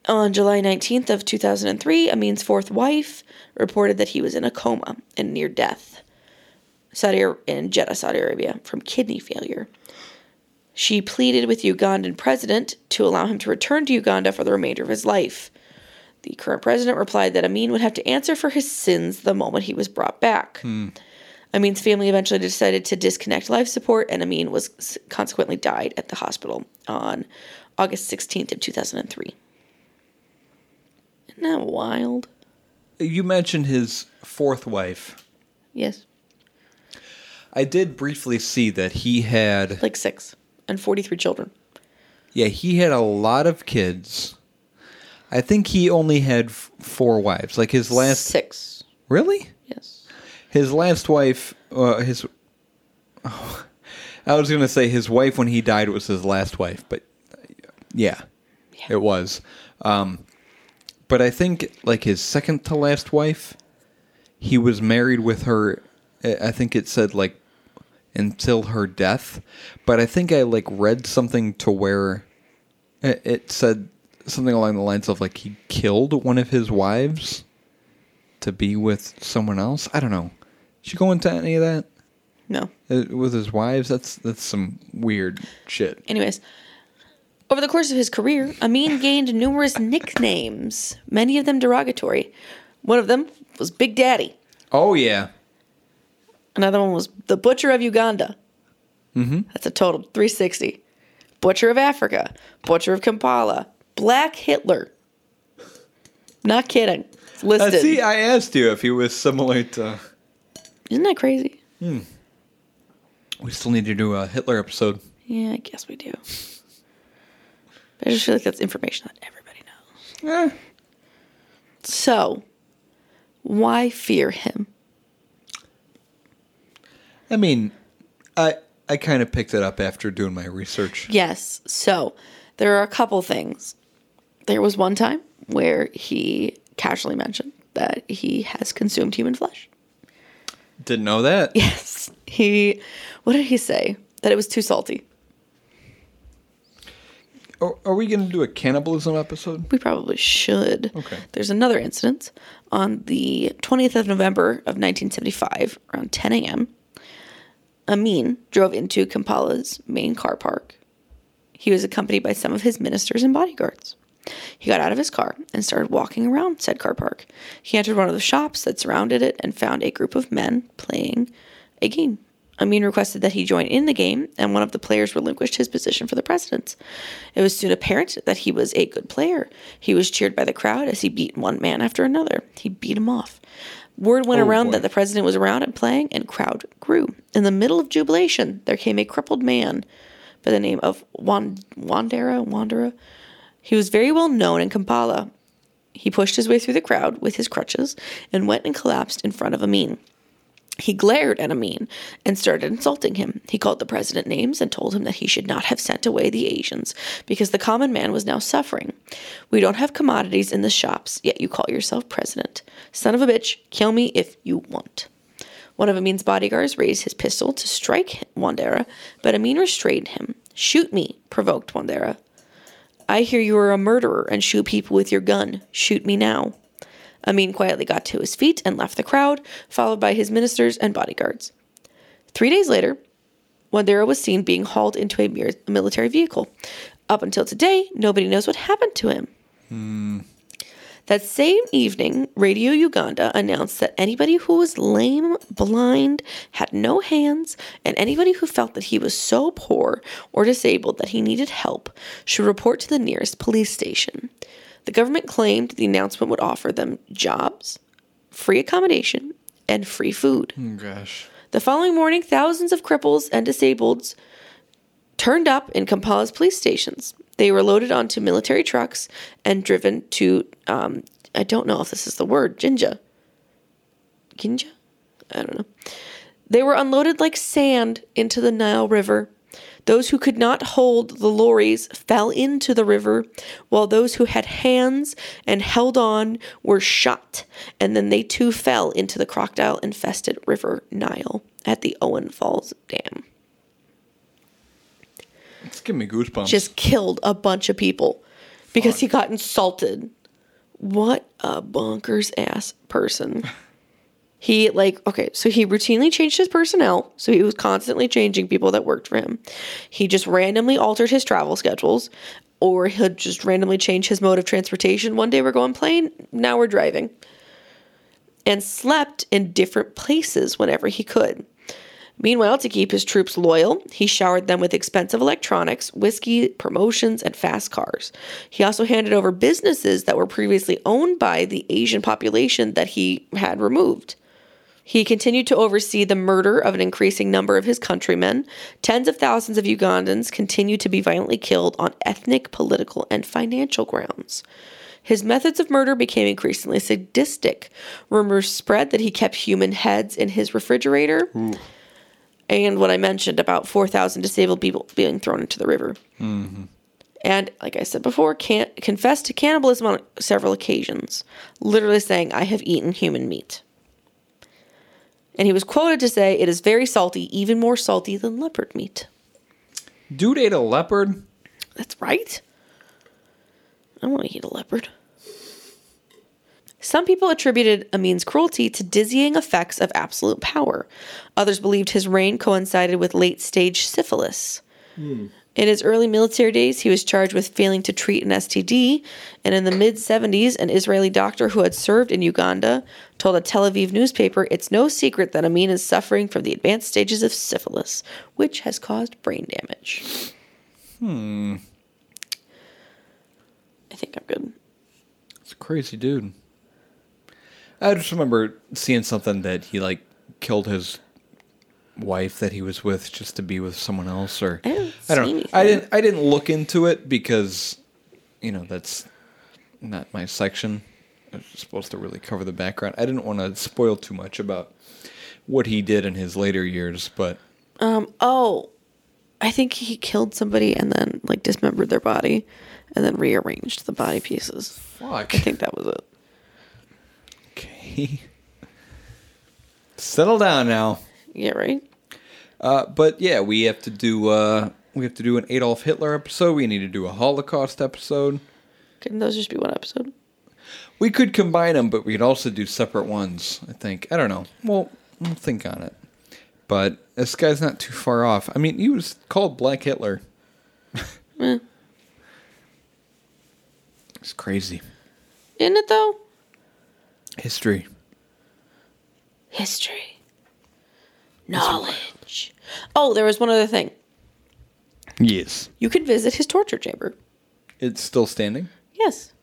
On July 19th of 2003, Amin's fourth wife reported that he was in a coma and near death. Saudi in Jeddah, Saudi Arabia, from kidney failure. She pleaded with the Ugandan president to allow him to return to Uganda for the remainder of his life. The current president replied that Amin would have to answer for his sins the moment he was brought back. Hmm. Amin's family eventually decided to disconnect life support, and Amin was consequently died at the hospital on August 16th of 2003. Isn't that wild? You mentioned his fourth wife. Yes. I did briefly see that he had Like six and 43 children. yeah, he had a lot of kids. I think he only had f- four wives. Like his last Six. Really? Yes. His last wife uh, his oh, [LAUGHS] I was going to say his wife when he died was his last wife, but uh, yeah. It was. Um but I think like his second to last wife, he was married with her. I think it said like until her death, but I think I like read something to where it, it said something along the lines of like he killed one of his wives to be with someone else. I don't know. Did you go into any of that No. Uh, with his wives? That's that's some weird shit. Anyways, over the course of his career, Amin gained numerous nicknames, many of them derogatory. One of them was Big Daddy. Oh yeah, Another one was the Butcher of Uganda. Mm-hmm. That's a total 360. Butcher of Africa. Butcher of Kampala. Black Hitler. Not kidding. It's Uh, listed. see, I asked you if he was similar to. Isn't that crazy? We still need to do a Hitler episode. Yeah, I guess we do. But I just feel like that's information that everybody knows. Eh, So, why fear him? I mean, I I kind of picked it up after doing my research. Yes. So there are a couple things. There was one time where he casually mentioned that he has consumed human flesh. Didn't know that. Yes. He, what did he say? That it was too salty. Are, are we going to do a cannibalism episode? We probably should. Okay. There's another incident on the 20th of November of 1975, around 10 a.m. Amin drove into Kampala's main car park. He was accompanied by some of his ministers and bodyguards. He got out of his car and started walking around said car park. He entered one of the shops that surrounded it and found a group of men playing a game. Amin requested that he join in the game, and one of the players relinquished his position for the president. It was soon apparent that he was a good player. He was cheered by the crowd as he beat one man after another. He beat him off. Word went Oh, around boy. that the president was around and playing, and crowd grew. In the middle of jubilation, there came a crippled man by the name of Wan- Wandera. Wandera. He was very well known in Kampala. He pushed his way through the crowd with his crutches and went and collapsed in front of Amin. He glared at Amin and started insulting him. He called the president names and told him that he should not have sent away the Asians because the common man was now suffering. We don't have commodities in the shops, yet you call yourself president. Son of a bitch, kill me if you want. One of Amin's bodyguards raised his pistol to strike Wandera, but Amin restrained him. Shoot me, provoked Wandera. I hear you are a murderer and shoot people with your gun. Shoot me now. Amin quietly got to his feet and left the crowd, followed by his ministers and bodyguards. Three days later, Wandera was seen being hauled into a military vehicle. Up until today, nobody knows what happened to him. That same evening, Radio Uganda announced that anybody who was lame, blind, had no hands, and anybody who felt that he was so poor or disabled that he needed help should report to the nearest police station. The government claimed the announcement would offer them jobs, free accommodation, and free food. Oh, gosh. The following morning, thousands of cripples and disableds turned up in Kampala's police stations. They were loaded onto military trucks and driven to, um, I don't know if this is the word, Jinja. Ginja? I don't know. They were unloaded like sand into the Nile River. Those who could not hold the lorries fell into the river, while those who had hands and held on were shot, and then they too fell into the crocodile infested river Nile at the Owen Falls Dam. It's giving me goosebumps. Just killed a bunch of people because he got insulted. What a bonkers ass person. [LAUGHS] He like okay, so he routinely changed his personnel, so he was constantly changing people that worked for him. He just randomly altered his travel schedules, or he'd just randomly change his mode of transportation. One day we're going plane, now we're driving. And slept in different places whenever he could. Meanwhile, to keep his troops loyal, he showered them with expensive electronics, whiskey, promotions, and fast cars. He also handed over businesses that were previously owned by the Asian population that he had removed. He continued to oversee the murder of an increasing number of his countrymen. Tens of thousands of Ugandans continued to be violently killed on ethnic, political, and financial grounds. His methods of murder became increasingly sadistic. Rumors spread that he kept human heads in his refrigerator and what I mentioned about 4,000 disabled people being thrown into the river. Mm-hmm. And like I said before, can't confessed to cannibalism on several occasions, literally saying, I have eaten human meat. And he was quoted to say, It is very salty, even more salty than leopard meat. Dude ate a leopard. That's right. I want to eat a leopard. Some people attributed Amin's cruelty to dizzying effects of absolute power. Others believed his reign coincided with late stage syphilis. Hmm. In his early military days, he was charged with failing to treat an STD, and in the mid 70s, an Israeli doctor who had served in Uganda told a Tel Aviv newspaper it's no secret that Amin is suffering from the advanced stages of syphilis, which has caused brain damage. Hmm. I think I'm good. It's a crazy dude. I just remember seeing something that he like killed his wife that he was with just to be with someone else, or I didn't I don't. know. I didn't. I didn't look into it because, you know, that's not my section. I was supposed to really cover the background. I didn't want to spoil too much about what he did in his later years, but Um, oh, I think he killed somebody and then like dismembered their body and then rearranged the body pieces. fuck. I think that was it. Okay. [LAUGHS] Settle down now. Yeah, right? Uh, but yeah, we have to do uh, we have to do an Adolf Hitler episode. We need to do a Holocaust episode. Couldn't those just be one episode? We could combine them, but we could also do separate ones. I think. I don't know. Well, we'll think on it. But this guy's not too far off. I mean, he was called Black Hitler. [LAUGHS] Eh. It's crazy. Isn't it though? History. History. Knowledge. Oh, there was one other thing. Yes. You could visit his torture chamber. It's still standing. Yes.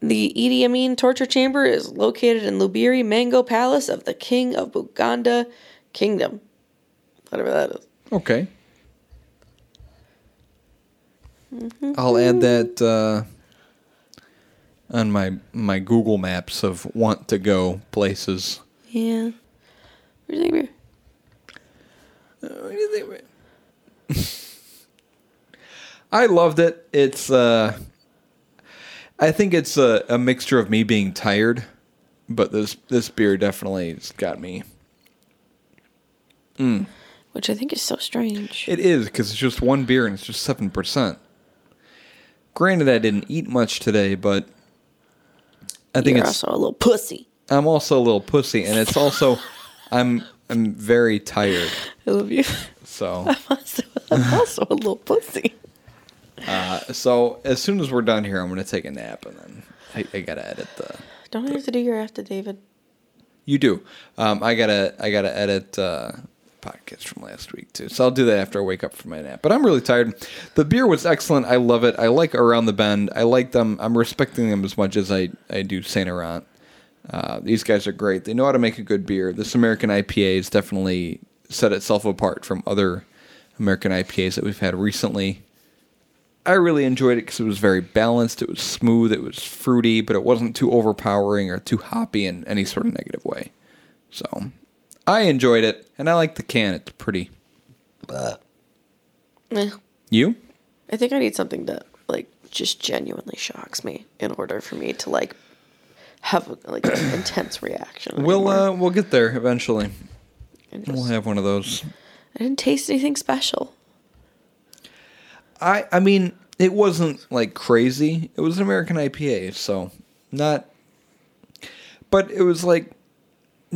The Idi Amin torture chamber is located in Lubiri Mengo Palace of the King of Buganda Kingdom. Whatever that is. Okay. I'll add that uh, on my my Google Maps of want to go places. Yeah. Where's the What do you think? I loved it. It's uh, I think it's a, a mixture of me being tired, but this this beer definitely has got me which I think is so strange. It is because it's just one beer and it's just seven percent. Granted, I didn't eat much today, but I think You're it's. also a little pussy. I'm also a little pussy, and it's also I'm I'm very tired. I love you. So [LAUGHS] also, I'm also a little pussy. so as soon as we're done here, I'm gonna take a nap, and then I, I gotta edit the. Don't I have to do your after David? You do. Um, I gotta I gotta edit uh, podcast from last week too, so I'll do that after I wake up from my nap. But I'm really tired. The beer was excellent. I love it. I like Around the Bend. I like them. I'm respecting them as much as I I do Saint Laurent. Uh, these guys are great. They know how to make a good beer. This American IPA has definitely set itself apart from other American IPAs that we've had recently. I really enjoyed it because it was very balanced. It was smooth. It was fruity, but it wasn't too overpowering or too hoppy in any sort of negative way. So I enjoyed it, and I like the can. It's pretty. Eh. You? I think I need something that like just genuinely shocks me in order for me to like have like an [CLEARS THROAT] intense reaction. We'll uh, we'll get there eventually. And We'll have one of those. I didn't taste anything special. I I mean, it wasn't like crazy. It was an American IPA, so not. But it was like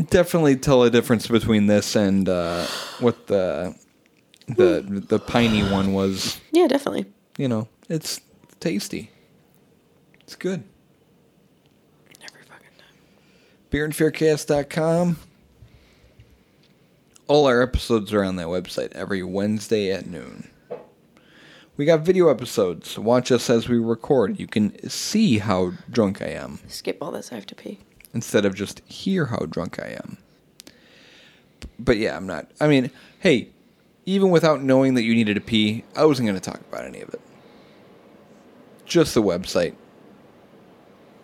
definitely tell a difference between this and uh, what the the the piney one was. Yeah, definitely. You know, it's tasty. It's good. Every fucking time. beerandfaircast.com. All our episodes are on that website every Wednesday at noon. We got video episodes. Watch us as we record. You can see how drunk I am Skip all this. I have to pee. instead of just hear how drunk I am. But yeah, I'm not. I mean, hey, even without knowing that you needed to pee, I wasn't going to talk about any of it. Just the website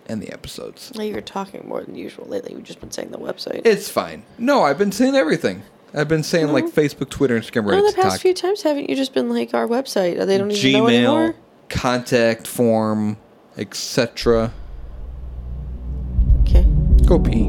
and the episodes. Well, you're talking more than usual lately. You've just been saying the website. It's fine. No, I've been saying everything. I've been saying like Facebook, Twitter, Instagram, oh, no, Reddit, the past TikTok, few times haven't you just been like our website? They don't even know anymore. Gmail, contact form, etc. Okay. Go pee.